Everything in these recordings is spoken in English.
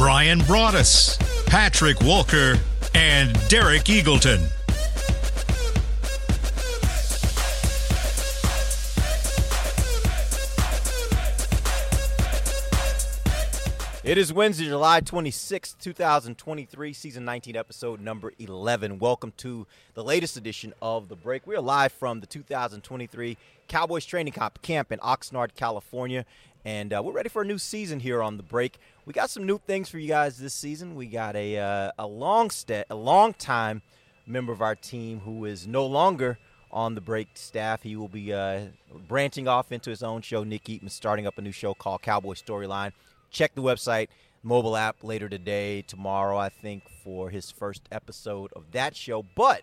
Bryan Broaddus, Patrick Walker, and Derek Eagleton. It is Wednesday, July 26, 2023, season 19, episode number 11. Welcome to the latest edition of The Break. We are live from the 2023 Cowboys Training Camp in Oxnard, California. And uh, we're ready for a new season here on the break. We got some new things for you guys this season. We got a uh, a long st- a long time member of our team who is no longer on the break staff. He will be uh, branching off into his own show. Nick Eatman starting up a new show called Cowboy Storyline. Check the website, mobile app later today, tomorrow, I think, for his first episode of that show. But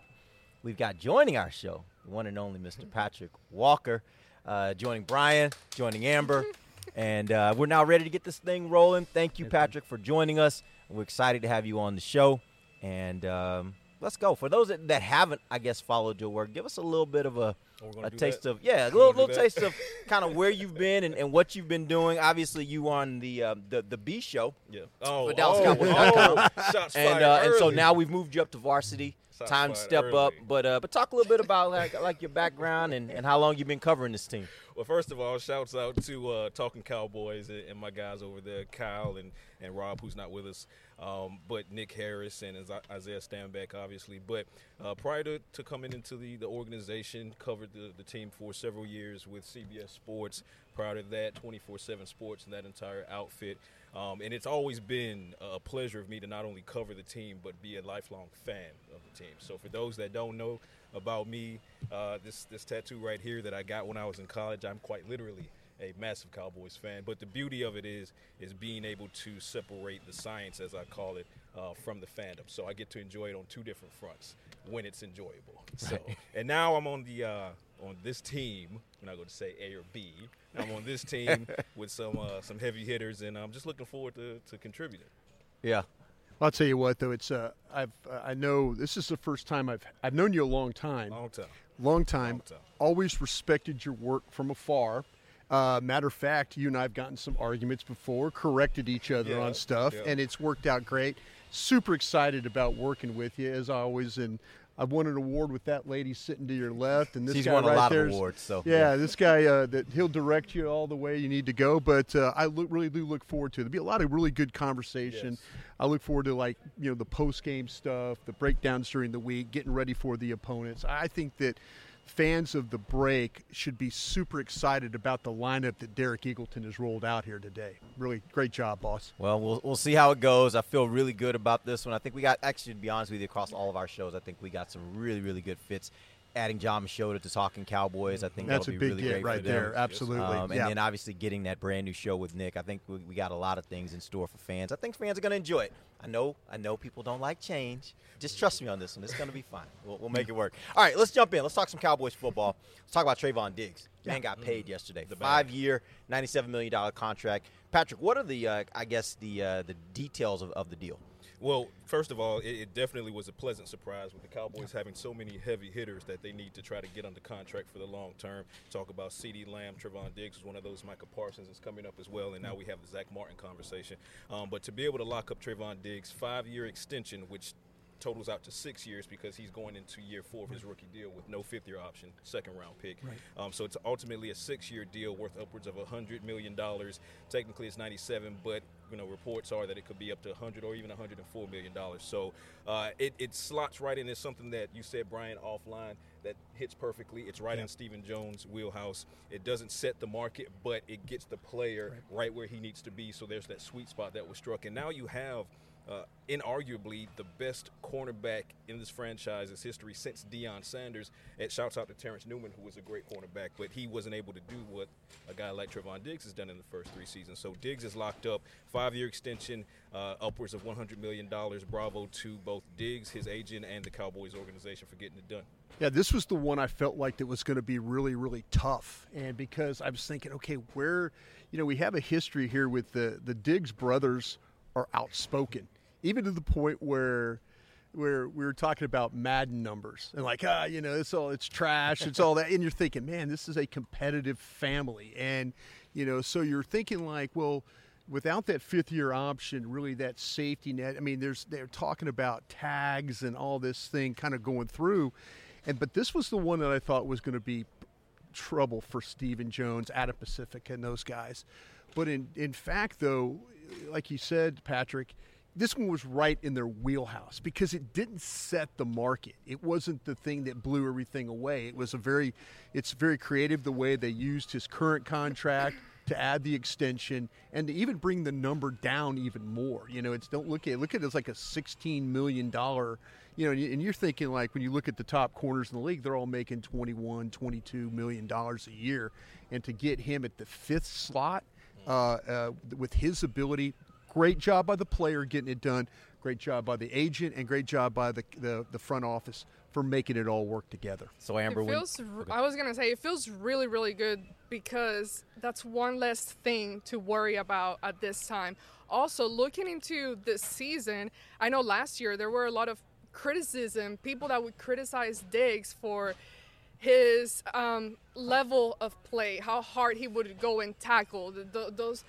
we've got joining our show the one and only Mr. Patrick Walker, uh, joining Bryan, joining Amber. And uh, we're now ready to get this thing rolling. Thank you, Patrick, for joining us. We're excited to have you on the show. And um, let's go. For those that, that, haven't, I guess, followed your work, give us a little bit of a, a taste that? of, yeah, a little, little taste of kind of where you've been and, and, what you've been doing. Obviously, you on the um, the, the B show. Yeah. Oh, for Dallas oh, Cowboys.com. oh, and, uh, and so now we've moved you up to varsity. Time to step early. up. But uh, but talk a little bit about like, like your background and, and how long you've been covering this team. Well, first of all, shouts out to uh, Talking Cowboys and, and, my guys over there, Kyle and, and Rob, who's not with us, um, but Nick Harris and Isaiah Stanback, obviously. But uh, prior to, to, coming into the, the organization, covered the, the team for several years with CBS Sports. Prior to that, 24 7 Sports and that entire outfit. Um, and it's always been a pleasure of me to not only cover the team, but be a lifelong fan of the team. So for those that don't know, about me. Uh, this this tattoo right here that I got when I was in college. I'm quite literally a massive Cowboys fan. But the beauty of it is is being able to separate the science, as I call it, uh, from the fandom. So I get to enjoy it on two different fronts when it's enjoyable. So and now I'm on the uh, on this team. I'm not going to say A or B. I'm on this team with some uh, some heavy hitters, and I'm just looking forward to, to contributing. Yeah, I'll tell you what, though it's uh, I've uh, I know this is the first time I've I've known you a long time, Long time. long time. Long time. Always respected your work from afar. Uh, matter of fact, you and I have gotten some arguments before, corrected each other Yeah, on stuff, yeah. and it's worked out great. Super excited about working with you as always, and I've won an award with that lady sitting to your left, and this She's guy won a right lot of awards, so, yeah, yeah. this guy uh, that he'll direct you all the way you need to go. But uh, I look, really do look forward to it. There'll be a lot of really good conversation. Yes. I look forward to like you know the post game stuff, the breakdowns during the week, getting ready for the opponents. I think that fans of the break should be super excited about the lineup that Derek Eagleton has rolled out here today. Really great job, boss. Well, we'll we'll see how it goes. I feel really good about this one. I think we got actually to be honest with you, across all of our shows, I think we got some really really good fits. Adding Jon Machota to Talking Cowboys, I think That's a big really get great right there. Absolutely. Um, and yeah. then obviously getting that brand new show with Nick. I think we, we got a lot of things in store for fans. I think fans are going to enjoy it. I know I know people don't like change. Just trust me on this one. It's going to be fine. We'll, we'll make it work. All right, let's jump in. Let's talk some Cowboys football. Let's talk about Trevon Diggs. Man got paid yesterday. The Five year, $97 million contract. Patrick, what are the, uh, I guess, the uh, the details of, of the deal? Well, first of all, it, it definitely was a pleasant surprise with the Cowboys having so many heavy hitters that they need to try to get under contract for the long term. Talk about CeeDee Lamb, Trevon Diggs is one of those. Micah Parsons is coming up as well, and now we have the Zack Martin conversation. Um, but to be able to lock up Trevon Diggs, five-year extension, which totals out to six years because he's going into year four of his rookie deal with no fifth year option, second round pick. Um, so it's ultimately a six year deal worth upwards of a $100 million. Technically, it's 97, but you know reports are that it could be up to 100 or even 104 million dollars. So uh, it, it slots right in as something that you said, Bryan, offline that hits perfectly. It's right in Stephen Jones' wheelhouse. It doesn't set the market, but it gets the player right, where he needs to be. So there's that sweet spot that was struck, and now you have uh, inarguably the best cornerback in this franchise's history since Deion Sanders. And shouts out to Terrence Newman, who was a great cornerback, but he wasn't able to do what a guy like Trevon Diggs has done in the first three seasons. So Diggs is locked up, five-year extension, uh, upwards of 100 million dollars. Bravo to both Diggs, his agent, and the Cowboys organization for getting it done. Yeah, this was the one I felt like that was going to be really, really tough. And because I was thinking, okay, where, you know, we have a history here with the the Diggs brothers are outspoken, even to the point where where we were talking about Madden numbers and like, ah, you know, it's all it's trash, it's all that, and you're thinking, man, this is a competitive family, and you know, so you're thinking like, well. Without that fifth year option, really that safety net. I mean, there's they're talking about tags and all this thing kind of going through, and but this was the one that I thought was going to be trouble for Stephen Jones, Adam Pacifica, and those guys. But in in fact, though, like you said, Patrick, this one was right in their wheelhouse because it didn't set the market. It wasn't the thing that blew everything away. It was a very, it's very creative the way they used his current contract to add the extension and to even bring the number down even more. You know, it's don't look at look at it as like a sixteen million dollar. You know, and you're thinking like when you look at the top corners in the league, they're all making 21, 22 million dollars a year, and to get him at the fifth slot uh, uh, with his ability, great job by the player getting it done. Great job by the agent and great job by the the, the front office for making it all work together. So Amber, it when- feels. r- I was gonna say it feels really, really good because that's one less thing to worry about at this time. Also, looking into this season, I know last year there were a lot of criticism, people that would criticize Diggs for his um, level of play, how hard he would go and tackle th- th- those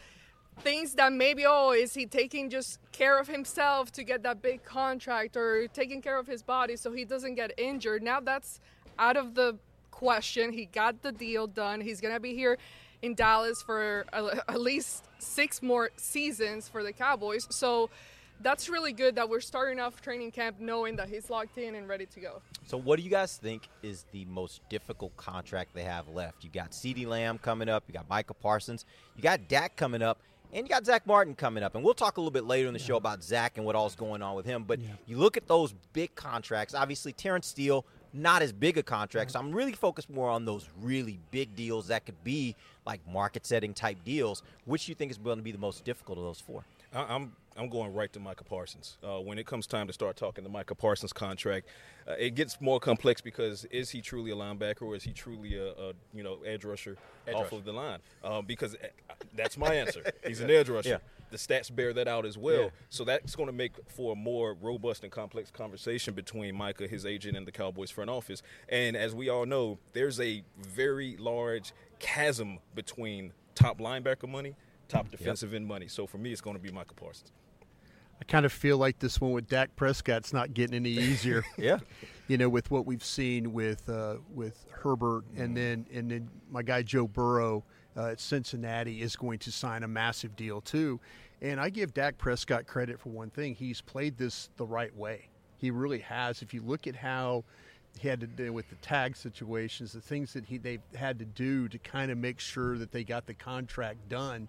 things that maybe oh is he taking just care of himself to get that big contract or taking care of his body so he doesn't get injured? Now that's out of the question. He got the deal done. He's gonna be here in dallas for a- at least six more seasons for the cowboys. So that's really good that we're starting off training camp knowing that he's locked in and ready to go. So, what do you guys think is the most difficult contract they have left? You got CeeDee Lamb coming up, you got Micah Parsons, you got Dak coming up, and you got Zack Martin coming up. And we'll talk a little bit later in the show about Zack and what all's going on with him. But you look at those big contracts. Obviously, Terence Steele, not as big a contract. So I'm really focused more on those really big deals that could be like market-setting type deals. Which you think is going to be the most difficult of those four? I- I'm I'm going right to Micah Parsons. Uh, when it comes time to start talking the Micah Parsons contract, uh, it gets more complex because is he truly a linebacker or is he truly a, a you know edge rusher off rusher. of the line? Um, because uh, that's my answer. He's an edge rusher. Yeah. The stats bear that out as well. Yeah. So that's going to make for a more robust and complex conversation between Micah, his agent, and the Cowboys front office. And as we all know, there's a very large chasm between top linebacker money, top defensive end money. So for me, it's going to be Micah Parsons. I kind of feel like this one with Dak Prescott's not getting any easier. Yeah. you know, with what we've seen with uh, with Herbert, and then and then my guy Joe Burrow uh, at Cincinnati is going to sign a massive deal too. And I give Dak Prescott credit for one thing: he's played this the right way. He really has. If you look at how he had to deal with the tag situations, the things that he they've had to do to kind of make sure that they got the contract done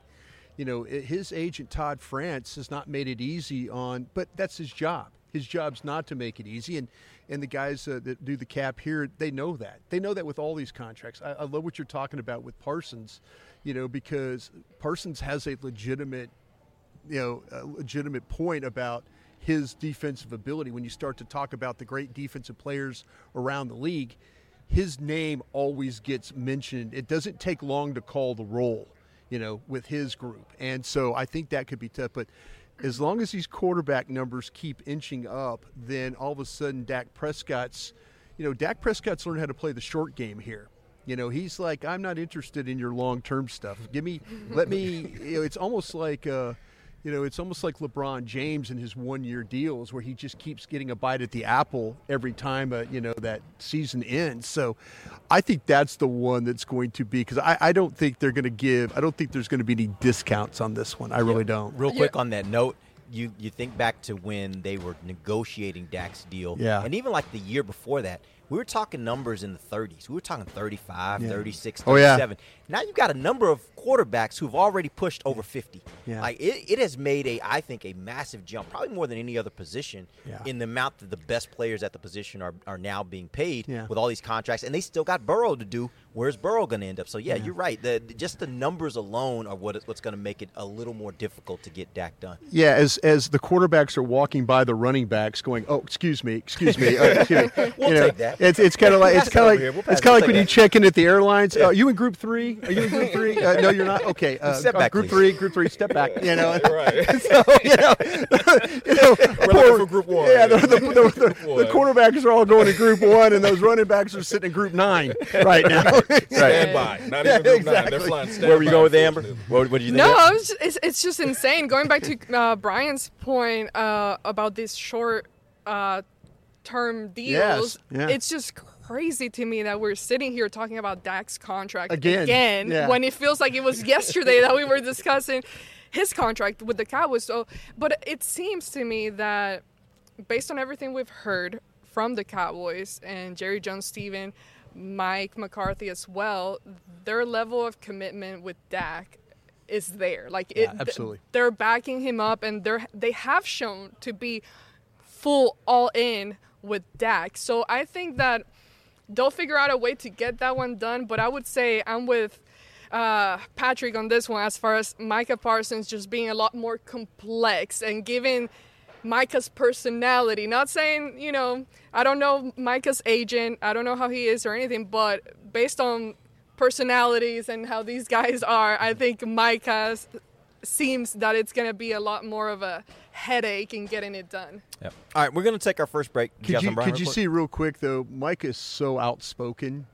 you know, his agent Todd France has not made it easy on, but that's his job. His job's not to make it easy, and and the guys uh, that do the cap here, they know that. They know that with all these contracts. I, I love what you're talking about with Parsons, you know, because Parsons has a legitimate, you know, legitimate point about his defensive ability. When you start to talk about the great defensive players around the league, his name always gets mentioned. It doesn't take long to call the roll, you know, with his group. And so I think that could be tough. But as long as these quarterback numbers keep inching up, then all of a sudden Dak Prescott's, you know, Dak Prescott's learned how to play the short game here. You know, he's like, I'm not interested in your long term stuff. Give me, let me, you know, it's almost like, uh, you know, it's almost like LeBron James and his one-year deals, where he just keeps getting a bite at the apple every time, uh, you know, that season ends. So, I think that's the one that's going to be because I, I don't think they're going to give. I don't think there's going to be any discounts on this one. I really don't. Real quick on that note, you you think back to when they were negotiating Dak's deal, Yeah. and even like the year before that, we were talking numbers in the 30s. We were talking 35, Yeah. 36, Oh, yeah. 37. Now you've got a number of quarterbacks who've already pushed over 50. Yeah. Like it, it has made a, I think, a massive jump, probably more than any other position, Yeah. in the amount that the best players at the position are, are now being paid Yeah. with all these contracts, and they still got Burrow to do. Where's Burrow going to end up? So yeah, you're right. The, just the numbers alone are what what's going to make it a little more difficult to get Dak done. Yeah, as as the quarterbacks are walking by the running backs, going, "Oh, excuse me, excuse me, uh, excuse me." We'll you know, take that. It's it's kind of like it's kind of here. We'll it's kind of like when take you check in at the airlines. Uh, you in group three? Are you in group three? Uh, no, you're not. Okay, uh, Step back, group please. three, group three, step back. You know, Right. so you know, you know We're looking for group one. Yeah, the, the, the, the, quarterbacks are all going to group one, and those running backs are sitting in group nine right now. Stand by. Not even group nine. exactly. They're flying stand Where were you going with Amber? What, what did you think? No, I was just, it's, it's just insane. Going back to uh, Bryan's point uh, about these short uh, term deals, Yes, yeah. it's just crazy to me that we're sitting here talking about Dak's contract Again, again yeah. when it feels like it was yesterday that we were discussing his contract with the Cowboys. So, but it seems to me that based on everything we've heard from the Cowboys and Jerry Jones, Stephen, Mike McCarthy as well, their level of commitment with Dak is there. Like it, Yeah, absolutely. they're backing him up, and they're they have shown to be full all in with Dak. So I think that they'll figure out a way to get that one done. But I would say I'm with uh, Patrick on this one as far as Micah Parsons just being a lot more complex and giving Micah's personality. Not saying, you know, I don't know Micah's agent, I don't know how he is or anything, but based on personalities and how these guys are, I think Micah seems that it's going to be a lot more of a headache in getting it done. Yep. All right, we're going to take our first break. Could got you, could you see real quick though? Mike is so outspoken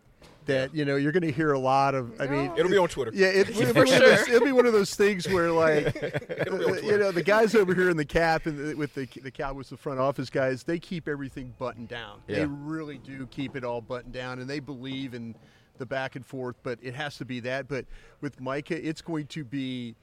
that you know you're going to hear a lot of. I mean, It'll be on Twitter. Yeah, it, it'll, For be one of those, sure. be one of those things where, like, on uh, you know, the guys over here in the cap and the, with the the Cowboys, the front office guys, they keep everything buttoned down. Yeah. They really do keep it all buttoned down, and they believe in the back and forth. But it has to be that. But with Micah, it's going to be.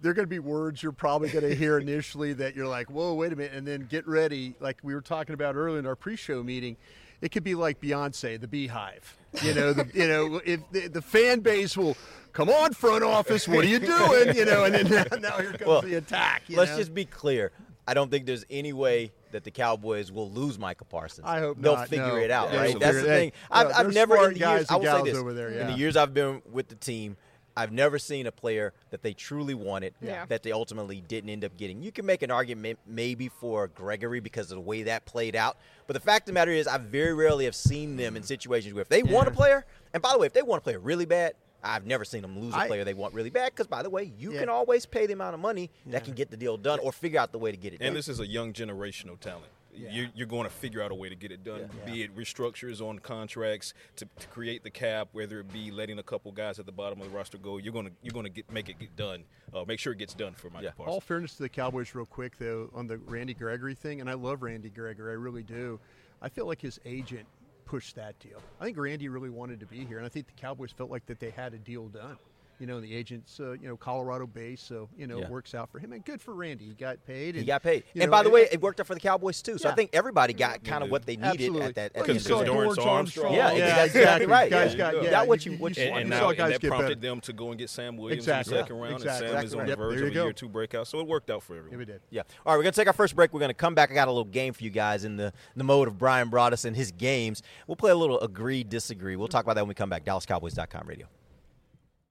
There are going to be words you're probably going to hear initially that you're like, "Whoa, wait a minute," and then get ready. Like we were talking about earlier in our pre-show meeting, it could be like Beyonce, the Beyhive. You know, the, you know, if the, the fan base will come on, front office, what are you doing? You know, and then now, now here comes Well, the attack. you Let's know? just be clear. I don't think there's any way that the Cowboys will lose Micah Parsons. I hope They'll not, figure no. it out, Yeah, right? That's the thing. I've, no, I've never in the years. I will say this over there, in the years I've been with the team. I've never seen a player that they truly wanted Yeah. that they ultimately didn't end up getting. You can make an argument maybe for Gregory because of the way that played out, but the fact of the matter is, I very rarely have seen them in situations where if they want a player, and by the way, if they want a player really bad, I've never seen them lose a player they want really bad. Because by the way, you Yeah. can always pay the amount of money that can get the deal done, or figure out the way to get it done. And this is a young generational talent. You're, you're going to figure out a way to get it done, be it restructures on contracts to, to create the cap, whether it be letting a couple guys at the bottom of the roster go. You're going to you're going to get make it get done. Uh, make sure it gets done for my Yeah. Parsons. All fairness to the Cowboys, real quick though, on the Randy Gregory thing, and I love Randy Gregory, I really do. I feel like his agent pushed that deal. I think Randy really wanted to be here, and I think the Cowboys felt like that they had a deal done. You know, the agent's uh, you know Colorado based, so you know Yeah. it works out for him, and good for Randy. He got paid. He and, got paid. And know, by the way, it worked out for the Cowboys too. So I think everybody got kind of what they needed Absolutely. at that. At Well, the end of the day. Dorance Dorance Armstrong. Armstrong. Yeah, yeah, exactly, exactly. right. Guys Yeah. got, You yeah, got what you, you- what you you, and, and you now saw and guys that prompted better. them to go and get Sam Williams Exactly. in the second round, Exactly. and Sam is on the verge of a year two breakout. So it worked out for everyone. Yeah, did. Yeah. All right, we're gonna take our first break. We're gonna come back. I got a little game for you guys in the the mode of Bryan Broaddus and his games. We'll play a little agree disagree. We'll talk about that when we come back. DallasCowboys.com radio.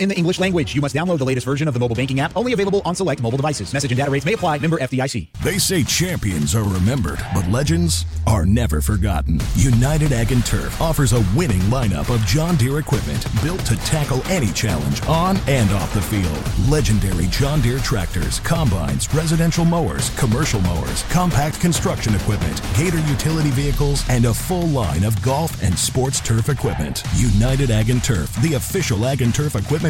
in the English language. You must download the latest version of the mobile banking app. Only available on select mobile devices. Message and data rates may apply. Member FDIC. They say champions are remembered, but legends are never forgotten. United Ag and Turf offers a winning lineup of John Deere equipment built to tackle any challenge on and off the field. Legendary John Deere tractors, combines, residential mowers, commercial mowers, compact construction equipment, Gator utility vehicles, and a full line of golf and sports turf equipment. United Ag and Turf, the official Ag and Turf equipment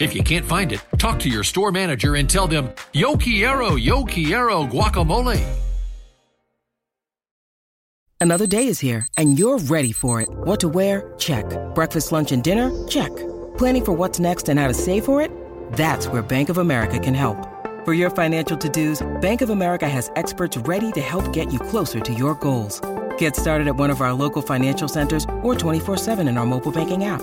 If you can't find it, talk to your store manager and tell them, Yo quiero, yo quiero guacamole. Another day is here, and you're ready for it. What to wear? Check. Breakfast, lunch, and dinner? Check. Planning for what's next and how to save for it? That's where Bank of America can help. For your financial to-dos, Bank of America has experts ready to help get you closer to your goals. Get started at one of our local financial centers or 24-7 in our mobile banking app.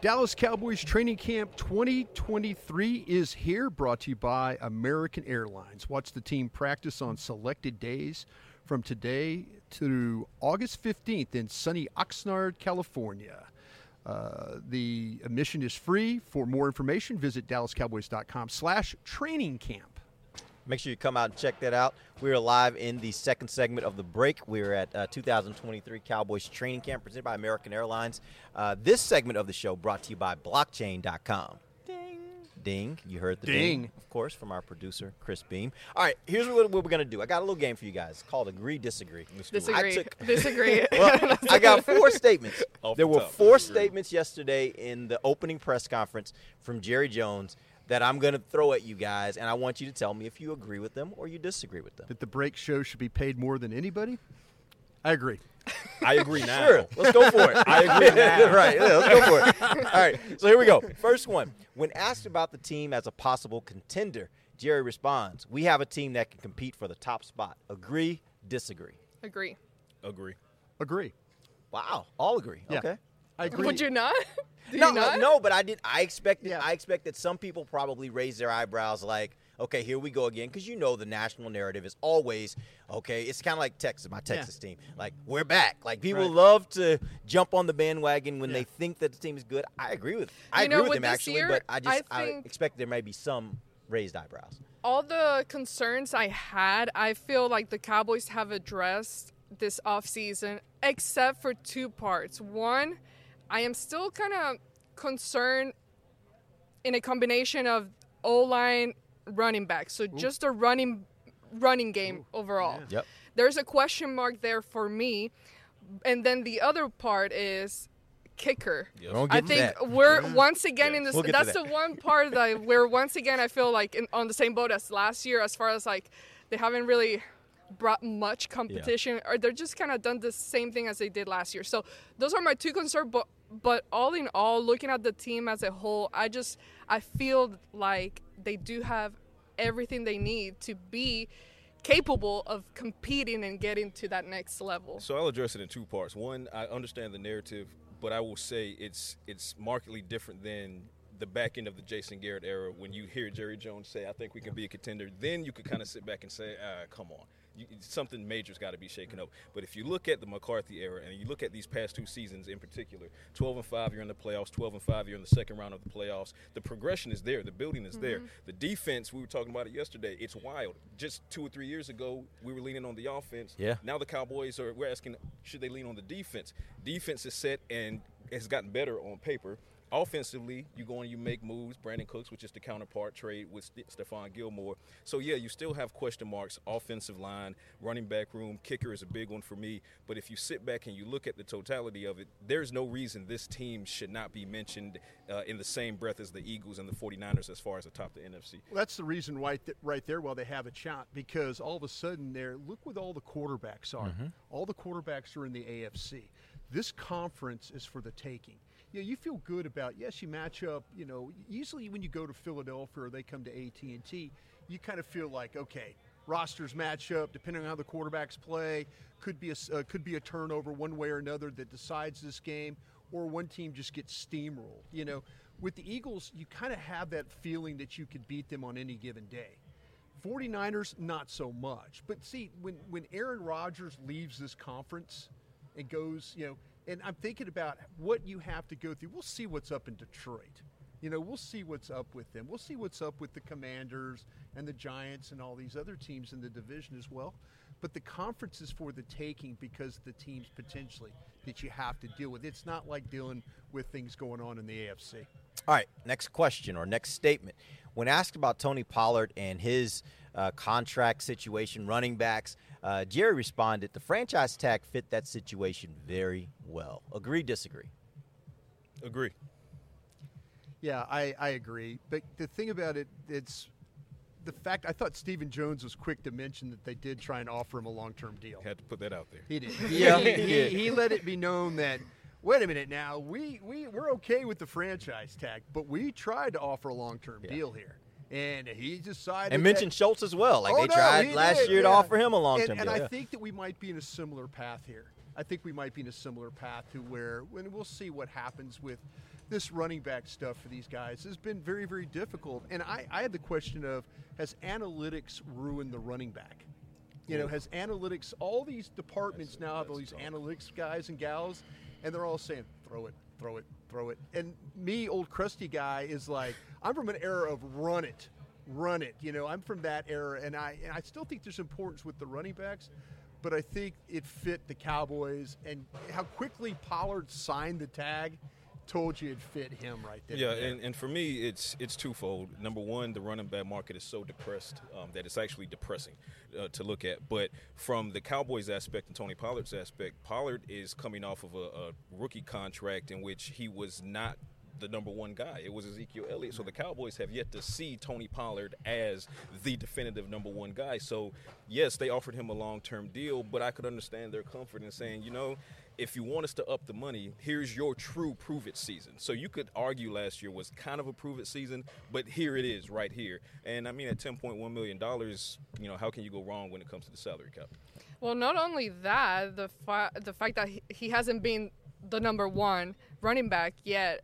Dallas Cowboys Training Camp 2023 is here, brought to you by American Airlines. Watch the team practice on selected days from today through August 15th in sunny Oxnard, California. Uh, the admission is free. For more information, visit dallascowboys.com slash training camp. Make sure you come out and check that out. We are live in the second segment of the break. We're at uh, 2023 Cowboys Training Camp presented by American Airlines. Uh, this segment of the show brought to you by blockchain.com. Ding. Ding. You heard the ding. Ding. of course, from our producer, Chris Beam. All right, here's what, what we're going to do. I got a little game for you guys called Agree, Disagree. Disagree. I took- Disagree. well, I got four statements. Off there the were top, four disagree. statements yesterday in the opening press conference from Jerry Jones that I'm going to throw at you guys, and I want you to tell me if you agree with them or you disagree with them. That the break show should be paid more than anybody? I agree. I agree now. Sure, let's go for it. I agree now. right, yeah, let's go for it. All right, so here we go. First one. When asked about the team as a possible contender, Jerry responds, We have a team that can compete for the top spot. Agree, disagree. Agree. Agree. Agree. Wow, all agree. Yeah. Okay. I agree. Would you not? Do no, you not? no, but I did. I expected. I expect that some people probably raise their eyebrows, like, "Okay, here we go again," because you know the national narrative is always, "Okay." It's kind of like Texas, my Texas team. Like, we're back. Like, people Right. love to jump on the bandwagon when Yeah. they think that the team is good. I agree with. I You agree know, with with them actually, year, but I just I I, expect there may be some raised eyebrows. all the concerns I had, I feel like the Cowboys have addressed this offseason, except for two parts. One, I am still kind of concerned in a combination of O line running back. So just a running running game overall. Yep. There's a question mark there for me. And then the other part is kicker. We're gonna I think that. we're once again in this. We'll that's that. the one part that we're once again. I feel like in, on the same boat as last year, as far as like they haven't really brought much competition, or they're just kind of done the same thing as they did last year. So those are my two concerns. But but all in all, looking at the team as a whole, I just I feel like they do have everything they need to be capable of competing and getting to that next level. So I'll address it in two parts. One, I understand the narrative, but I will say it's it's markedly different than the back end of the Jason Garrett era when you hear Jerry Jones say, "I think we can be a contender." Then you could kind of sit back and say, ah, "Come on." You, something major's got to be shaken up. But if you look at the McCarthy era and you look at these past two seasons in particular, 12 and 5 you're in the playoffs, 12 and 5 you're in the second round of the playoffs. The progression is there, the building is there. Mm-hmm. The defense, we were talking about it yesterday, it's wild. Just 2 or 3 years ago, we were leaning on the offense. Yeah. Now the Cowboys are we're asking should they lean on the defense? Defense is set and has gotten better on paper. Offensively, you go and you make moves. Brandin Cooks, which is the counterpart trade with St- Stephon Gilmore. So yeah, you still have question marks. Offensive line, running back room, kicker is a big one for me. But if you sit back and you look at the totality of it, there's no reason this team should not be mentioned uh, in the same breath as the Eagles and the 49ers as far as atop the NFC. Well, that's the reason right, th- right there why they have a shot because all of a sudden there look what all the quarterbacks are. Mhm. All the quarterbacks are in the AFC. This conference is for the taking. You know, you feel good about yes, you match up. You know, usually when you go to Philadelphia or they come to AT and T, you kind of feel like okay, rosters match up depending on how the quarterbacks play. Could be a uh, could be a turnover one way or another that decides this game, or one team just gets steamrolled. You know, with the Eagles, you kind of have that feeling that you could beat them on any given day. 49ers, not so much. But see, when, when Aaron Rodgers leaves this conference and goes, you know, and I'm thinking about what you have to go through. We'll see what's up in Detroit. You know, we'll see what's up with them. We'll see what's up with the Commanders and the Giants and all these other teams in the division as well. But the conference is for the taking because the teams potentially that you have to deal with. It's not like dealing with things going on in the AFC. All right, next question or next statement. When asked about Tony Pollard and his uh, contract situation, running backs, uh, Jerry responded, the franchise tag fit that situation very well. Agree, disagree? Agree. Yeah, I, I agree. But the thing about it, it's the fact I thought Stephen Jones was quick to mention that they did try and offer him a long term deal. Had to put that out there. He did. Yeah, he, he he, he let it be known that. Wait a minute now. We we we're okay with the franchise tag, but we tried to offer a long term deal here, and he decided. And that- mentioned Schultz as well. Like Oh, they no, tried last did, year to offer him a long term And, deal. and I think that we might be in a similar path here. I think we might be in a similar path to where when we'll see what happens with this running back stuff for these guys has been very, very difficult. And I, I had the question of has analytics ruined the running back? You know, has analytics all these departments now have all these analytics guys and gals, and they're all saying, throw it, throw it, throw it. And me, old crusty guy, is like, I'm from an era of run it, run it. You know, I'm from that era, and I and I still think there's importance with the running backs, but I think it fit the Cowboys and how quickly Pollard signed the tag told you it fit him right there. Yeah, and, and for me, it's it's twofold. Number one, the running back market is so depressed um, that it's actually depressing uh, to look at. But from the Cowboys aspect and Tony Pollard's aspect, Pollard is coming off of a, a rookie contract in which he was not the number one guy. It was Ezekiel Elliott. So the Cowboys have yet to see Tony Pollard as the definitive number one guy. So yes, they offered him a long term deal, but I could understand their comfort in saying, you know, if you want us to up the money, here's your true prove it season. So you could argue last year was kind of a prove it season, but here it is right here. And I mean, at $10.1 million, you know, how can you go wrong when it comes to the salary cap? Well, not only that, the fa- the fact that he, he hasn't been the number one running back yet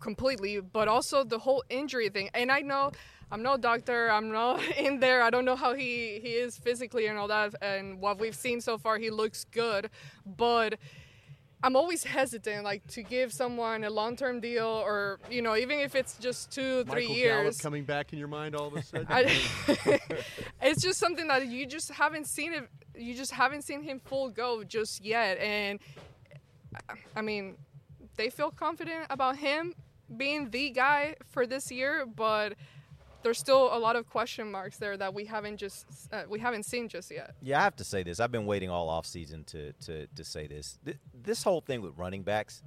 completely, but also the whole injury thing. And I know I'm no doctor, I'm not in there. I don't know how he he is physically and all that. And what we've seen so far, he looks good, but. I'm always hesitant, like to give someone a long-term deal, or you know, even if it's just two, three years. Gallup coming back in your mind all of a sudden. I, it's just something that you just haven't seen it. You just haven't seen him full go just yet, and I mean, they feel confident about him being the guy for this year, but there's still a lot of question marks there that we haven't just uh, we haven't seen just yet. Yeah, I have to say this. I've been waiting all off season to to to say this. Th- This whole thing with running backs,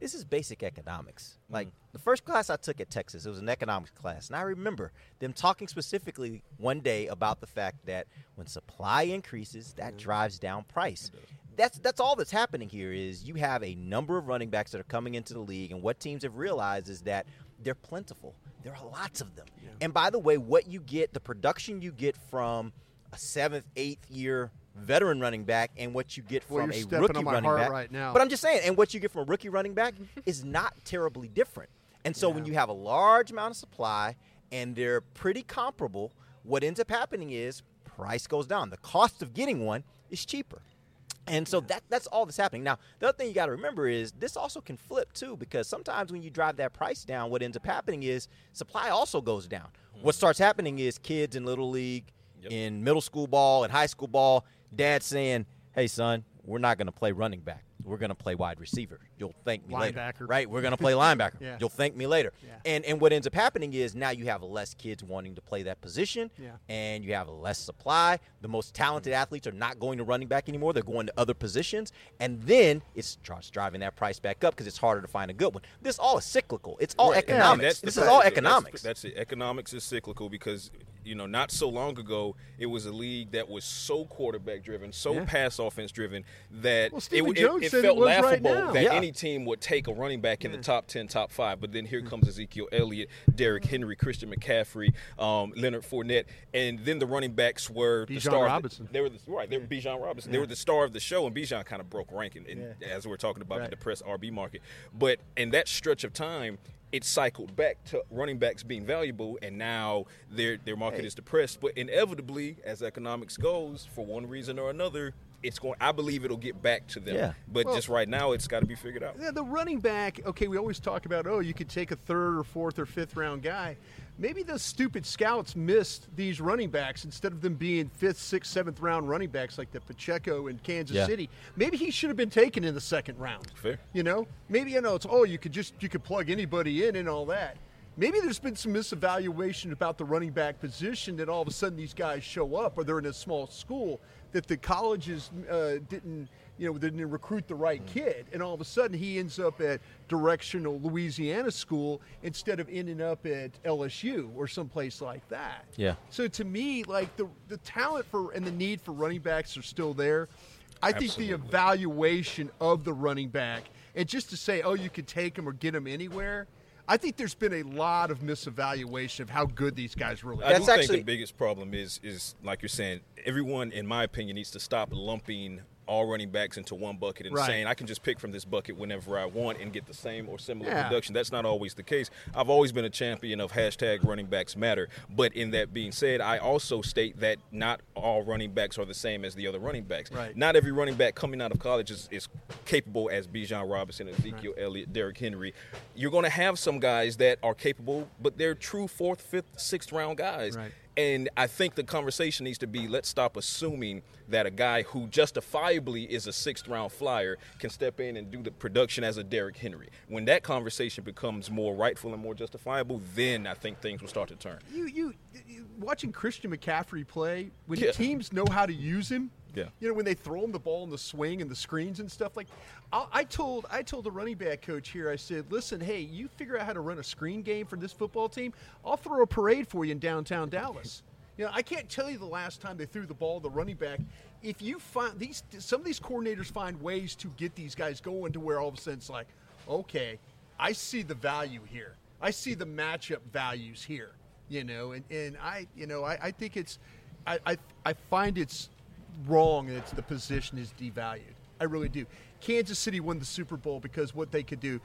this is basic economics. Like the first class I took at Texas, it was an economics class, and I remember them talking specifically one day about the fact that when supply increases, that drives down price. That's that's all that's happening here. Is you have a number of running backs that are coming into the league, and what teams have realized is that they're plentiful. There are lots of them. And by the way, what you get, the production you get from a seventh, eighth year veteran running back, and what you get Boy, from a rookie running back. right now. But I'm just saying, and what you get from a rookie running back is not terribly different. And so when you have a large amount of supply and they're pretty comparable, what ends up happening is price goes down. The cost of getting one is cheaper. And so that that's all that's happening. Now, the other thing you got to remember is this also can flip too, because sometimes when you drive that price down, what ends up happening is supply also goes down. Hmm. What starts happening is kids in little league, in middle school ball, and high school ball, dad saying, "Hey, son, we're not going to play running back. We're going to play wide receiver. You'll thank me later, right? We're going to play linebacker. Yeah. You'll thank me later." And and what ends up happening is now you have less kids wanting to play that position, Yeah. and you have less supply. The most talented athletes are not going to running back anymore; they're going to other positions, and then it starts driving that price back up because it's harder to find a good one. This all is cyclical. It's all Right. Economics. that's This is fact. all That's- economics. That's, it. Economics is cyclical because you know not so long ago it was a league that was so quarterback driven, so Yeah. pass offense driven that Well, it, it, it said it felt right laughable that Yeah. any team would take a running back in the top ten, top five. But then here comes Ezekiel Elliott, Derrick Henry, Christian McCaffrey, um, Leonard Fournette, and then the running backs were the Bijan star. of the- Robinson. they were the, right. They were Bijan Robinson. They were the star of the show, and Bijan kind of broke ranking. And as we're talking about Right. the depressed RB market, but in that stretch of time, it cycled back to running backs being valuable, and now their their market Hey. is depressed. But inevitably, as economics goes, for one reason or another, it's going. I believe it'll get back to them. Yeah. But Well- just right now, it's got to be figured out. Yeah, the running back. Okay, we always talk about oh, you could take a third or fourth or fifth round guy. Maybe those stupid scouts missed these running backs instead of them being fifth, sixth, seventh round running backs like the Pacheco in Kansas Yeah. City. Maybe he should have been taken in the second round. Fair. You know, maybe you know it's oh, you could just you could plug anybody in and all that. Maybe there's been some misevaluation about the running back position that all of a sudden these guys show up or they're in a small school that the colleges uh, didn't you know didn't recruit the right kid and all of a sudden he ends up at directional Louisiana school instead of ending up at LSU or someplace like that. Yeah. So to me, like the the talent for and the need for running backs are still there. I think the evaluation of the running back and just to say, oh, you could take him or get him anywhere. I think there's been a lot of misevaluation of how good these guys really I are. do think the biggest problem is is like you're saying. Everyone, in my opinion, needs to stop lumping all running backs into one bucket and Right. saying I can just pick from this bucket whenever I want and get the same or similar Yeah. production. That's not always the case. I've always been a champion of hashtag running backs matter. But in that being said, I also state that not all running backs are the same as the other running backs. Right. Not every running back coming out of college is, is capable as Bijan Robinson, Ezekiel Elliott, Derrick Henry. You're going to have some guys that are capable, but they're true fourth, fifth, sixth round guys. Right. And I think the conversation needs to be let's stop assuming that a guy who justifiably is a sixth round flyer can step in and do the production as a Derrick Henry. When that conversation becomes more rightful and more justifiable, then I think things will start to turn. you, you, you watching Christian McCaffrey play when Yeah. teams know how to use him. Yeah. You know when they throw him the ball in the swing and the screens and stuff like. I, I told I told the running back coach here. I said, "Listen, hey, you figure out how to run a screen game for this football team. I'll throw a parade for you in downtown Dallas." You know, I can't tell you the last time they threw the ball to the running back. If you find these, some of these coordinators find ways to get these guys going to where all of a sudden it's like, okay, I see the value here. I see the matchup values here. You know, and, and I, you know, I, I think it's, I, I, I find it's wrong that it's the position is devalued. I really do. Kansas City won the Super Bowl because what they could do.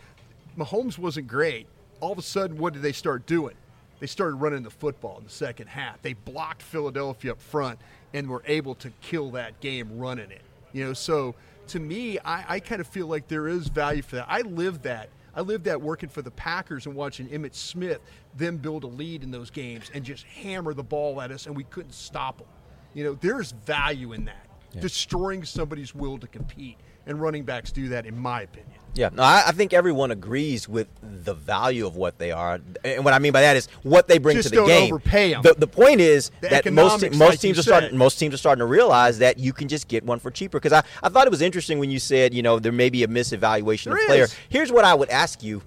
Mahomes wasn't great. All of a sudden, what did they start doing? They started running the football in the second half. They blocked Philadelphia up front and were able to kill that game running it. You know, so to me, I, I kind of feel like there is value for that. I live that. I lived that working for the Packers and watching Emmitt Smith them build a lead in those games and just hammer the ball at us, and we couldn't stop them. You know, there's value in that. Destroying somebody's will to compete. And running backs do that, in my opinion. Yeah, no, I, I think everyone agrees with the value of what they are, and what I mean by that is what they bring Just to the don't game. overpay 'em. The, the point is The that most most like teams are starting most teams are starting to realize that you can just get one for cheaper. Because I, I thought it was interesting when you said you know there may be a misevaluation There of player. is. Here's what I would ask you: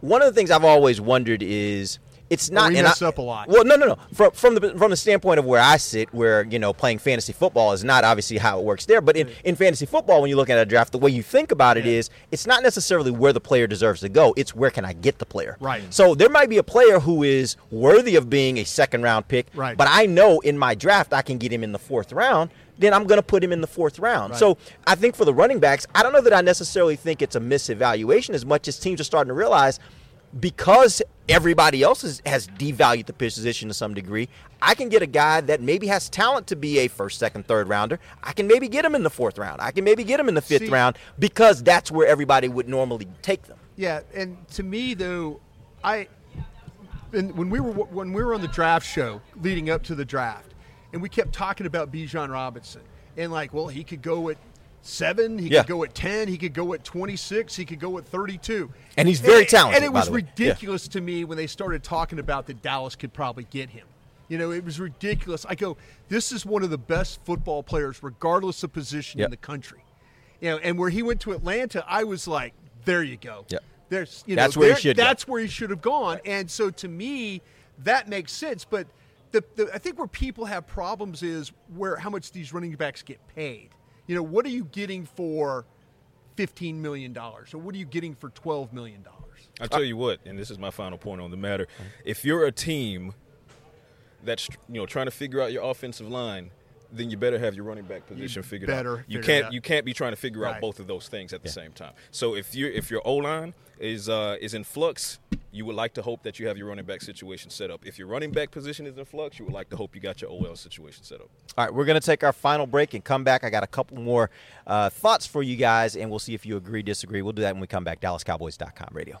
one of the things I've always wondered is it's not. we and I- up a lot. Well, no, no, no. From from the from the standpoint of where I sit, where you know playing fantasy football is not obviously how it works there. But in, in fantasy football, when you look at a draft, the way you think about it is it's not necessarily where the player deserves to go. It's where can I get the player. Right. So there might be a player who is worthy of being a second round pick. Right. But I know in my draft I can get him in the fourth round. Then I'm going to put him in the fourth round. Right. So I think for the running backs, I don't know that I necessarily think it's a misevaluation as much as teams are starting to realize because everybody else has, has devalued the position to some degree. I can get a guy that maybe has talent to be a first, second, third rounder. I can maybe get him in the fourth round. I can maybe get him in the fifth See- round because that's where everybody would normally take them. Yeah, and to me though, I and when we were when we were on the draft show leading up to the draft, and we kept talking about Bijan Robinson, and like, well, he could go at seven, he Yeah. could go at ten, he could go at twenty six, he could go at thirty two, And he's very talented, And it was way. Yeah. ridiculous to me when they started talking about that Dallas could probably get him. You know, it was ridiculous. I go, this is one of the best football players, regardless of position Yep. in the country. You know, and where he went to Atlanta, I was like, there you go. Yep. There's, you That's know, where he there- should go. That's where he should have gone. And so to me, that makes sense. But the, the I think where people have problems is where how much these running backs get paid. You know, what are you getting for fifteen million dollars, or what are you getting for twelve million dollars? I tell you what, and this is my final point on the matter. If you're a team that's you know trying to figure out your offensive line, then you better have your running back position figured better out. You figure it can't out. you can't be trying to figure Right. out both of those things at the same time. So if you if your O line is uh, is in flux, you would like to hope that you have your running back situation set up. If your running back position is in flux, you would like to hope you got your OL situation set up. All right, we're going to take our final break and come back. I got a couple more uh, thoughts for you guys, and we'll see if you agree, disagree. We'll do that when we come back. DallasCowboys.com radio.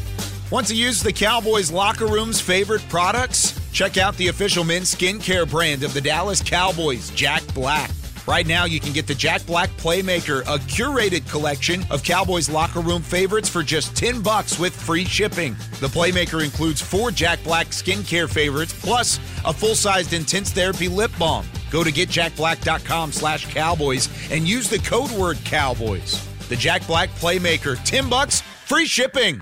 Want to use the Cowboys locker room's favorite products? Check out the official men's skincare brand of the Dallas Cowboys, Jack Black. Right now, you can get the Jack Black Playmaker, a curated collection of Cowboys locker room favorites for just 10 bucks with free shipping. The Playmaker includes four Jack Black skincare favorites plus a full-sized intense therapy lip balm. Go to getjackblack.com slash cowboys and use the code word cowboys. The Jack Black Playmaker, 10 bucks, free shipping.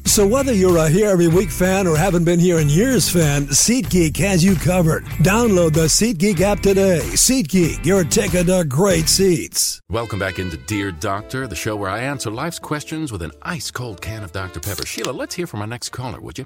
So whether you're a here every week fan or haven't been here in years fan, SeatGeek has you covered. Download the SeatGeek app today. SeatGeek, your ticket to great seats. Welcome back into Dear Doctor, the show where I answer life's questions with an ice cold can of Dr. Pepper. Sheila, let's hear from our next caller, would you?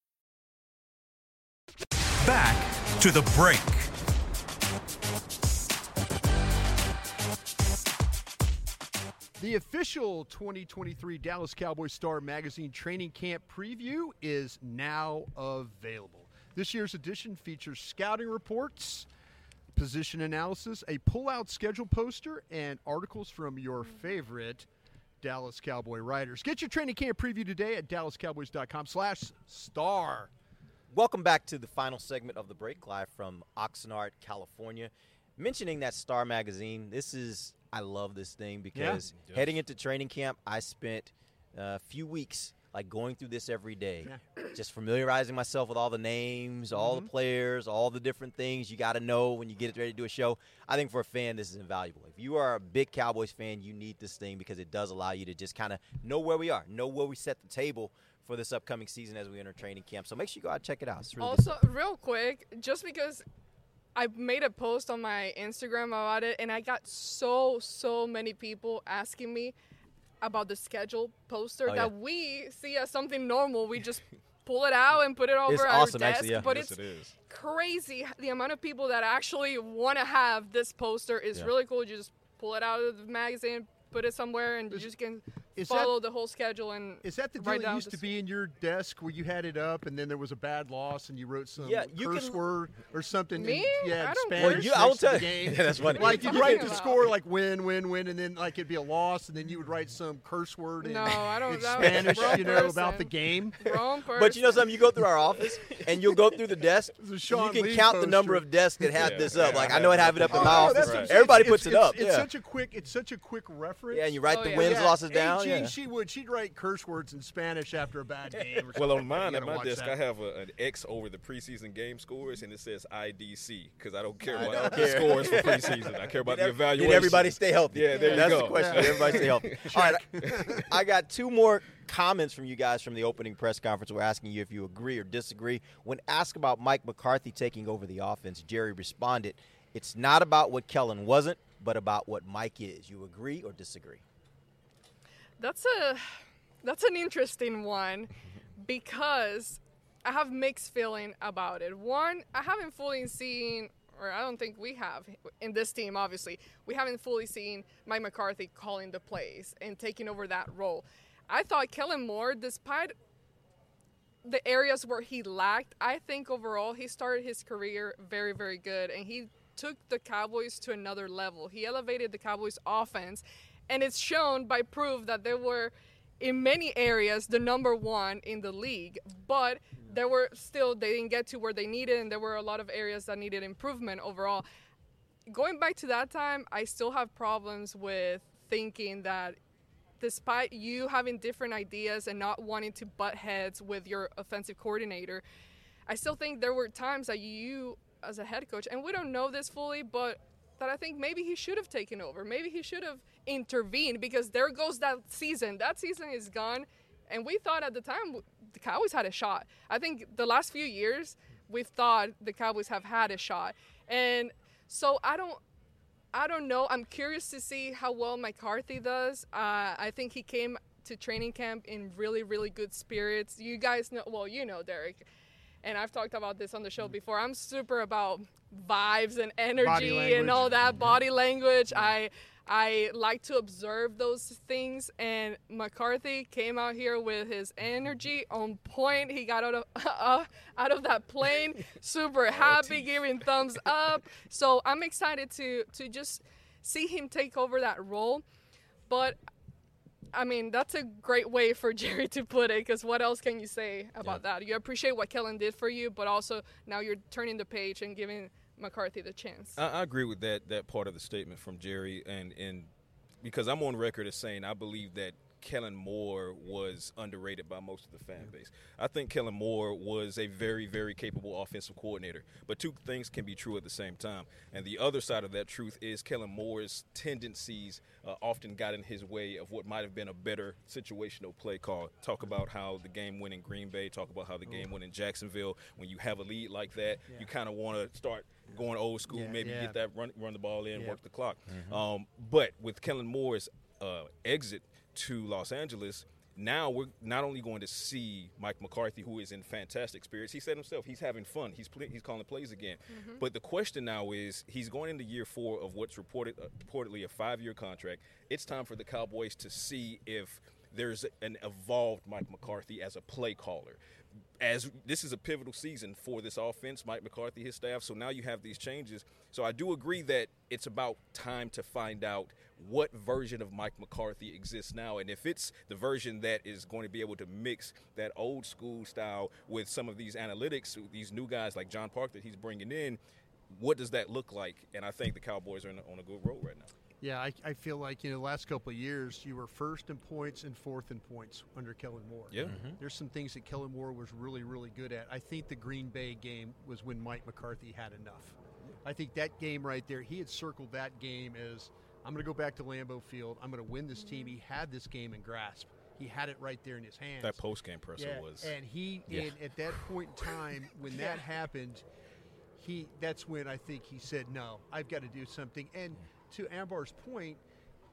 Back to the break. The official 2023 Dallas Cowboys Star Magazine training camp preview is now available. This year's edition features scouting reports, position analysis, a pull-out schedule poster, and articles from your favorite Dallas Cowboy writers. Get your training camp preview today at dallascowboys.com slash star. Welcome back to the final segment of the break, live from Oxnard, California. Mentioning that Star Magazine, this is I love this thing because Yes. heading into training camp, I spent uh, a few weeks like going through this every day, just familiarizing myself with all the names, all the mm-hmm. players, all the different things you got to know when you get ready to do a show. I think for a fan, this is invaluable. If you are a big Cowboys fan, you need this thing because it does allow you to just kind of know where we are, know where we set the table for this upcoming season as we enter training camp. So make sure you go out and check it out. It's really Also, stuff. real quick, just because I made a post on my Instagram about it, and I got so so many people asking me about the schedule poster Oh, that yeah. we see as something normal. We just pull it out and put it over It's our awesome, desk, actually, yeah. but Yes, it's it is. crazy the amount of people that actually want to have this poster is Yeah. really cool. You just pull it out of the magazine, put it somewhere, and you just can is that- follow the whole schedule and Is that the deal that used to be in your desk where you had it up and then there was a bad loss and you wrote some Yeah, you curse can- word or something? Me? And, yeah, I don't Spanish Well, you- I will next to the tell- game. Yeah, that's funny. Like you'd write you the score like win, win, win, and then like it'd be a loss, and then you would write some curse word in, No, I don't- in Spanish, you know, about the game. wrong person. But you know something? You go through our office and you'll go through the desk. It's a and Sean you can Lee count the number of desks that had Yeah, this up. yeah, Like I I know I have have it up in Oh, my office. that's what I'm saying. Everybody puts it up. It's such a quick. It's such a quick reference. Yeah, and you write Oh, the wins, oh, losses down. Oh, Gene, Yeah. She would. She'd write curse words in Spanish after a bad game. Or Well, on something. mine at my desk, that. I have a, an X over the preseason game scores, and it says IDC because I don't care I about don't the care. scores for preseason. I care about Did the ev- evaluation. Did everybody stay healthy? Yeah, there you That's go. the question. Yeah. Did everybody stay healthy? All right, I- I got two more comments from you guys from the opening press conference. We're asking you if you agree or disagree. When asked about Mike McCarthy taking over the offense, Jerry responded, "It's not about what Kellen wasn't, but about what Mike is." You agree or disagree? That's a that's an interesting one because I have mixed feeling about it. One, I haven't fully seen or I don't think we have in this team obviously. We haven't fully seen Mike McCarthy calling the plays and taking over that role. I thought Kellen Moore despite the areas where he lacked, I think overall he started his career very, very good and he took the Cowboys to another level. He elevated the Cowboys offense and it's shown by proof that they were in many areas the number one in the league, but there were still they didn't get to where they needed and there were a lot of areas that needed improvement overall. Going back to that time, I still have problems with thinking that despite you having different ideas and not wanting to butt heads with your offensive coordinator, I still think there were times that you, as a head coach, and we don't know this fully, but that I think maybe he should have taken over. Maybe he should have intervened because there goes that season. That season is gone. And we thought at the time the Cowboys had a shot. I think the last few years we've thought the Cowboys have had a shot. And so I don't I don't know. I'm curious to see how well McCarthy does. Uh, I think he came to training camp in really, really good spirits. You guys know, well, you know, Derek, and I've talked about this on the show mm. before. I'm super about vibes and energy and all that mm-hmm. body language. Mm-hmm. I I like to observe those things. And McCarthy came out here with his energy on point. He got out of uh, out of that plane, super happy, giving thumbs up. So I'm excited to to just see him take over that role. But I mean, that's a great way for Jerry to put it. Because what else can you say about that? You appreciate what Kellen did for you, but also now you're turning the page and giving McCarthy the chance. I, I agree with that that part of the statement from Jerry, and and because I'm on record as saying I believe that Kellen Moore was underrated by most of the fan base. I think Kellen Moore was a very, very capable offensive coordinator. But two things can be true at the same time. And the other side of that truth is Kellen Moore's tendencies uh, often got in his way of what might have been a better situational play call. Talk about how the game went in Green Bay, talk about how the game went in Jacksonville. When you have a lead like that, you kind of want to start going old school, Yeah, maybe yeah. get that run, run the ball in, Yeah. work the clock. Mm-hmm. Um, but with Kellen Moore's uh, exit to Los Angeles, now we're not only going to see Mike McCarthy, who is in fantastic spirits. He said himself, he's having fun. He's play, he's calling plays again. Mm-hmm. But the question now is, he's going into year four of what's reported uh, reportedly a five-year contract. It's time for the Cowboys to see if there's an evolved Mike McCarthy as a play caller. As this is a pivotal season for this offense, Mike McCarthy, his staff. So now you have these changes. So I do agree that it's about time to find out what version of Mike McCarthy exists now. And if it's the version that is going to be able to mix that old school style with some of these analytics, these new guys like John Park that he's bringing in, what does that look like? And I think the Cowboys are on a, good road right now. Yeah, I, I feel like you know the last couple of years you were first in points and fourth in points under Kellen Moore. Yeah. Mm-hmm. There's some things that Kellen Moore was really really good at. I think the Green Bay game was when Mike McCarthy had enough. I think that game right there, he had circled that game as I'm going to go back to Lambeau Field. I'm going to win this team. He had this game in grasp. He had it right there in his hands. That post-game presser Yeah, was- And he, Yeah. and at that point in time, when that happened, he that's when I think he said, "No, I've got to do something." And to Ambar's point,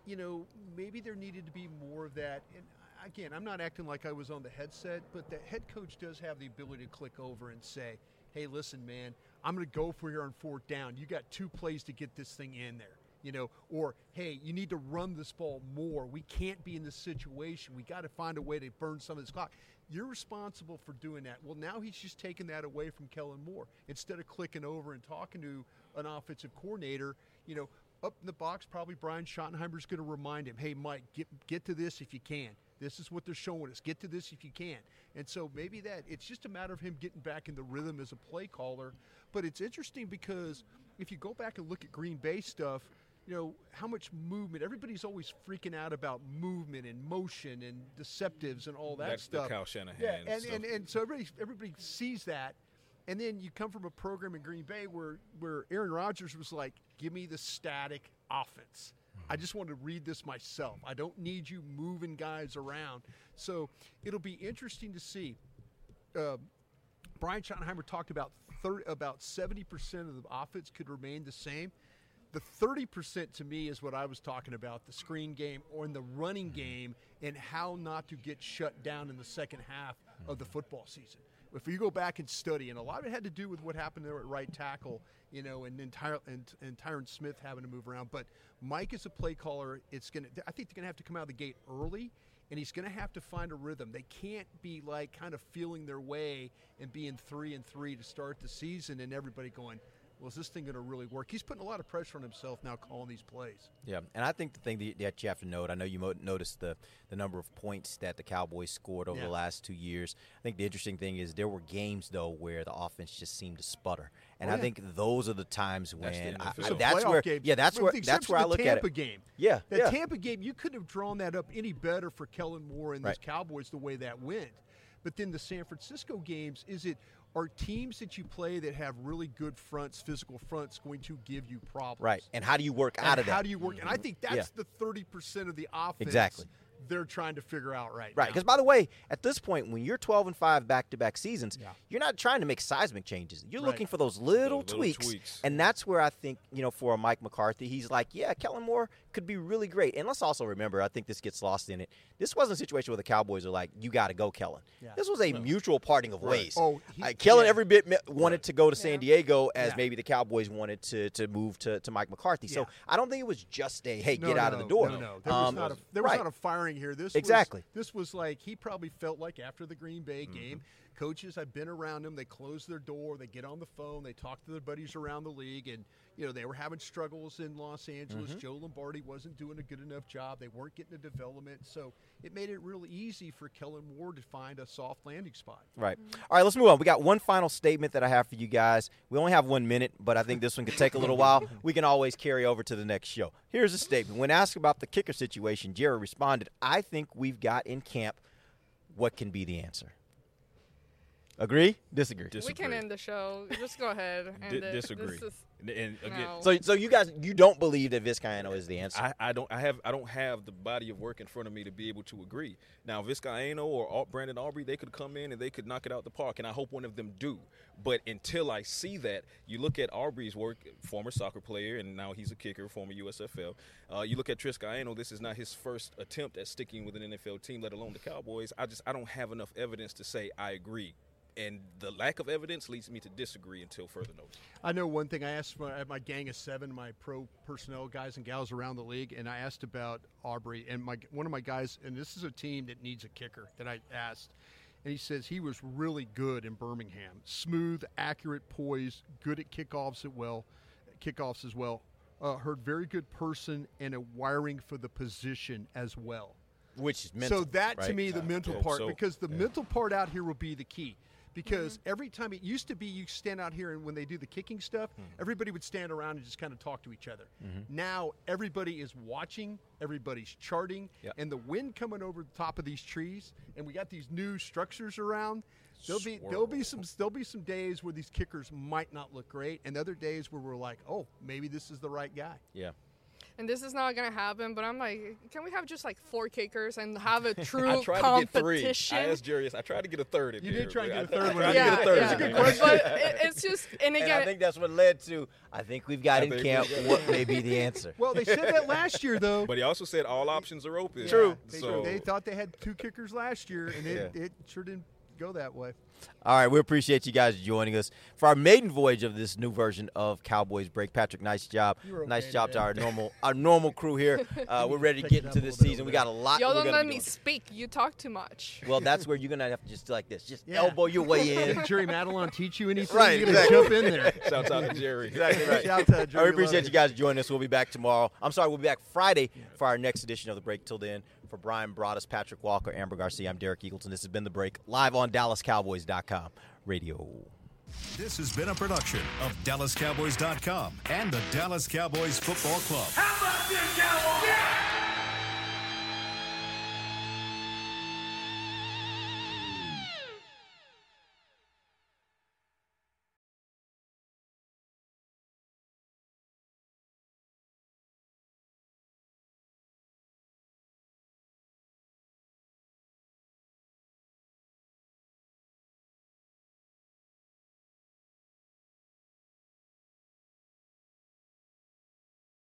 you know, maybe there needed to be more of that. And again, I'm not acting like I was on the headset, but the head coach does have the ability to click over and say, "Hey, listen, man, I'm going to go for here on fourth down. You got two plays to get this thing in there." You know, or hey, you need to run this ball more. We can't be in this situation. We got to find a way to burn some of this clock. You're responsible for doing that. Well, now he's just taking that away from Kellen Moore. Instead of clicking over and talking to an offensive coordinator, you know, up in the box, probably Brian Schottenheimer's going to remind him, hey, Mike, get, get to this if you can. This is what they're showing us. Get to this if you can. And so maybe that it's just a matter of him getting back in the rhythm as a play caller. But it's interesting because if you go back and look at Green Bay stuff, you know how much movement. Everybody's always freaking out about movement and motion and deceptives and all that That's the stuff. Kyle Shanahan Yeah, and, stuff. and and so everybody everybody sees that, and then you come from a program in Green Bay where where Aaron Rodgers was like, "Give me the static offense." I just want to read this myself. I don't need you moving guys around. So it'll be interesting to see. Uh, Brian Schottenheimer talked about thir- about seventy percent of the offense could remain the same. The thirty percent to me is what I was talking about: the screen game or in the running game, and how not to get shut down in the second half of the football season. If you go back and study, and a lot of it had to do with what happened there at right tackle, you know, and and, and Tyron Smith having to move around. But Mike is a play caller. It's gonna. I think they're gonna have to come out of the gate early and he's to have to find a rhythm. They can't be like kind of feeling their way and being three and three to start the season, and everybody going, "Well, is this thing going to really work?" He's putting a lot of pressure on himself now, calling these plays. Yeah, and I think the thing that that you have to note, I know you noticed the, the number of points that the Cowboys scored over Yeah. the last two years. I think the interesting thing is there were games though where the offense just seemed to sputter, and Oh, I think those are the times when That's the when I, NFL. I- So that's playoff where games- yeah that's with where the that's exception where I of look the at Tampa it. game. Yeah, that yeah. Tampa game, you couldn't have drawn that up any better for Kellen Moore and Right. those Cowboys the way that went. But then the San Francisco games, is it are teams that you play that have really good fronts, physical fronts, going to give you problems? Right, and how do you work And out of that? How do you work? And I mm-hmm. think that's Yeah. the thirty percent of the offense Exactly. They're trying to figure out right Right, now. because by the way, at this point, when you're 12 and five back-to-back seasons, you're not trying to make seismic changes. You're Right. looking for those little, little tweaks, tweaks. and that's where I think you know for a Mike McCarthy, he's like, yeah, Kellen Moore could be really great. And let's also remember, I think this gets lost in it. This wasn't a situation where the Cowboys are like, you got to go, Kellen. Yeah. This was a mutual parting of ways. Oh, he- Uh, Kellen yeah. every bit me- wanted to go to San Diego as Yeah. maybe the Cowboys wanted to to move to, to Mike McCarthy. So I don't think it was just a hey, No, get out of the door. No, no, there was Um, not a there was not a firing here. This Exactly. Was, this was like he probably felt like after the Green Bay Mm-hmm. game, coaches. I've been around them. They close their door. They get on the phone. They talk to their buddies around the league, and you know they were having struggles in Los Angeles. Mm-hmm. Joe Lombardi wasn't doing a good enough job. They weren't getting the development, so it made it real easy for Kellen Moore to find a soft landing spot. Right. All right, let's move on. We got one final statement that I have for you guys. We only have one minute, but I think this one could take a little while. We can always carry over to the next show. Here's a statement. When asked about the kicker situation, Jerry responded, I think we've got in camp what can be the answer. Agree? Disagree? We can end the show. Just go ahead. End it. disagree. This is- and, and again, No. So, so you guys, you don't believe that Vizcaino is the answer? I, I don't I have I don't have the body of work in front of me to be able to agree. Now Vizcaino or Brandon Aubrey, they could come in and they could knock it out the park, and I hope one of them do. But until I see that, you look at Aubrey's work, former soccer player, and now he's a kicker, former USFL. Uh, you look at Triscaino, this is not his first attempt at sticking with an NFL team, let alone the Cowboys. I just I don't have enough evidence to say I agree. And the lack of evidence leads me to disagree until further notice. I know one thing. I asked my, my gang of seven, my pro personnel guys and gals around the league, and I asked about Aubrey. And my one of my guys, and this is a team that needs a kicker that I asked, and he says he was really good in Birmingham, smooth, accurate, poised, good at kickoffs as well, kickoffs as well. Uh, heard very good person and a wiring for the position as well. Which is mental. So that to right? me, the I mental hope part, so. because the mental part out here will be the key. Because mm-hmm. every time it used to be, you stand out here and when they do the kicking stuff, mm-hmm. everybody would stand around and just kind of talk to each other. Mm-hmm. Now everybody is watching, everybody's charting, Yep. and the wind coming over the top of these trees, and we got these new structures around. There'll be there'll be some there'll be some days where these kickers might not look great, and other days where we're like, oh, maybe this is the right guy. Yeah. And this is not gonna happen. But I'm like, can we have just like four kickers and have a true I tried to get three. I asked Jarius. I tried to get a third in You there. did try and but get a I- third one. I yeah, tried to get a third yeah. in there. But it, it's just, and And again, I think that's what led to. I think we've got I in camp got- what may be the answer. Well, they said that last year, though. But he also said all options are open. Yeah, They, So they thought they had two kickers last year, and it, Yeah. it sure didn't go that way. All right, we appreciate you guys joining us for our maiden voyage of this new version of Cowboys Break. Patrick, nice job. You were nice okay job to our normal our normal crew here. Uh, we're ready to get into this season. We got a lot. y'all we're don't gonna let be me doing. speak. You talk too much. Well, that's where you're gonna have to just do like this, just Yeah. elbow your way Did in. Jerry Madelon teach you anything? Right, You gotta exactly. jump in there. Shouts out to Jerry. Exactly right. Shout out to I Jerry appreciate you guys joining us. We'll be back tomorrow. I'm sorry, we'll be back Friday for our next edition of the break. Till then, for Bryan Broaddus, Patrick Walker, Ambar Garcia, I'm Derek Eagleton. This has been the break live on DallasCowboys.com radio. This has been a production of DallasCowboys.com and the Dallas Cowboys Football Club. How about this, Cowboys?